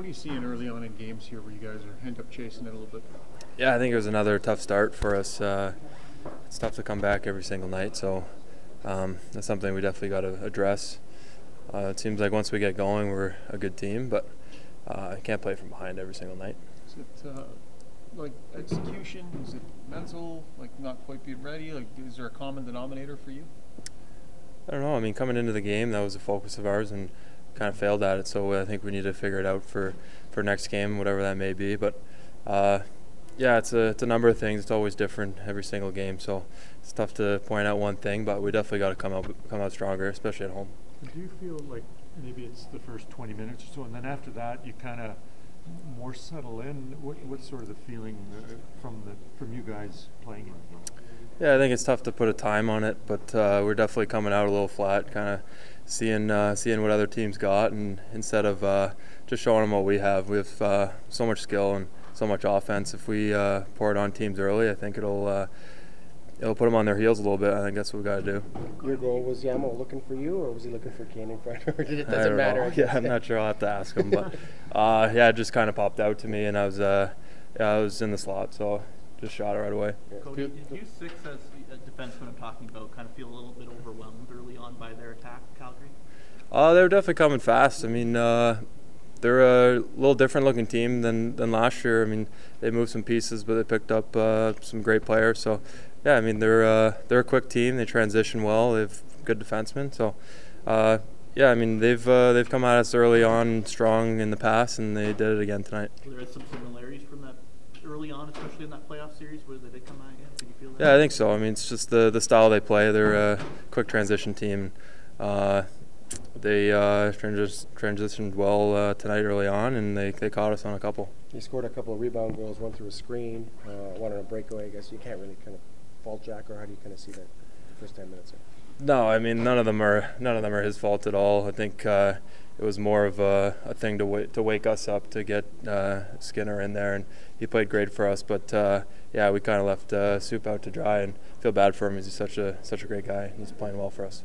what are you seeing early on in games here where you guys are end up chasing it a little bit? Yeah, I think it was another tough start for us. Uh, it's tough to come back every single night, so um, that's something we definitely got to address. Uh, it seems like once we get going, we're a good team, but uh, I can't play from behind every single night. Is it uh, like execution? Is it mental? Like not quite being ready? Like is there a common denominator for you? I don't know. I mean, coming into the game, that was a focus of ours, and kind of failed at it. So I think we need to figure it out for, for next game, whatever that may be. But uh, yeah, it's a it's a number of things. It's always different every single game. So it's tough to point out one thing, but we definitely got to come out come out stronger, especially at home. Do you feel like maybe it's the first 20 minutes or so, and then after that you kind of more settle in? What, what's sort of the feeling uh, from the from you guys playing it? Yeah, I think it's tough to put a time on it, but uh, we're definitely coming out a little flat, kind of seeing uh, seeing what other teams got, and instead of uh, just showing them what we have, we have uh, so much skill and so much offense. If we uh, pour it on teams early, I think it'll uh, it'll put them on their heels a little bit. I think that's what we got to do. Your goal was Yamo looking for you, or was he looking for Kane in front, or did it doesn't matter? Yeah, I'm not sure. I'll have to ask him, but uh, yeah, it just kind of popped out to me, and I was yeah, I was in the slot, so just shot it right away. Cody, did you six as a defenseman I'm talking about kind of feel a little bit overwhelmed early on by their attack, Calgary? Uh, they're definitely coming fast. I mean, uh, they're a little different looking team than, than last year. I mean, they moved some pieces, but they picked up uh, some great players. So, yeah, I mean, they're uh, they're a quick team. They transition well. They have good defensemen. So, uh, yeah, I mean, they've uh, they've come at us early on strong in the past, and they did it again tonight there some similarities from that early on, especially in that playoff series, where they did come at you? Did you feel that? Yeah, I think so. I mean, it's just the the style they play. They're a quick transition team. Uh, they uh, transi- transitioned well uh, tonight early on, and they, they caught us on a couple. He scored a couple of rebound goals, one through a screen, uh, one on a breakaway. I guess you can't really kind of fault Jack, or how do you kind of see that first ten minutes? There? No, I mean none of them are none of them are his fault at all. I think uh, it was more of a, a thing to wait, to wake us up to get uh, Skinner in there, and he played great for us. But uh, yeah, we kind of left uh, Soup out to dry, and feel bad for him. He's such a such a great guy. and He's playing well for us.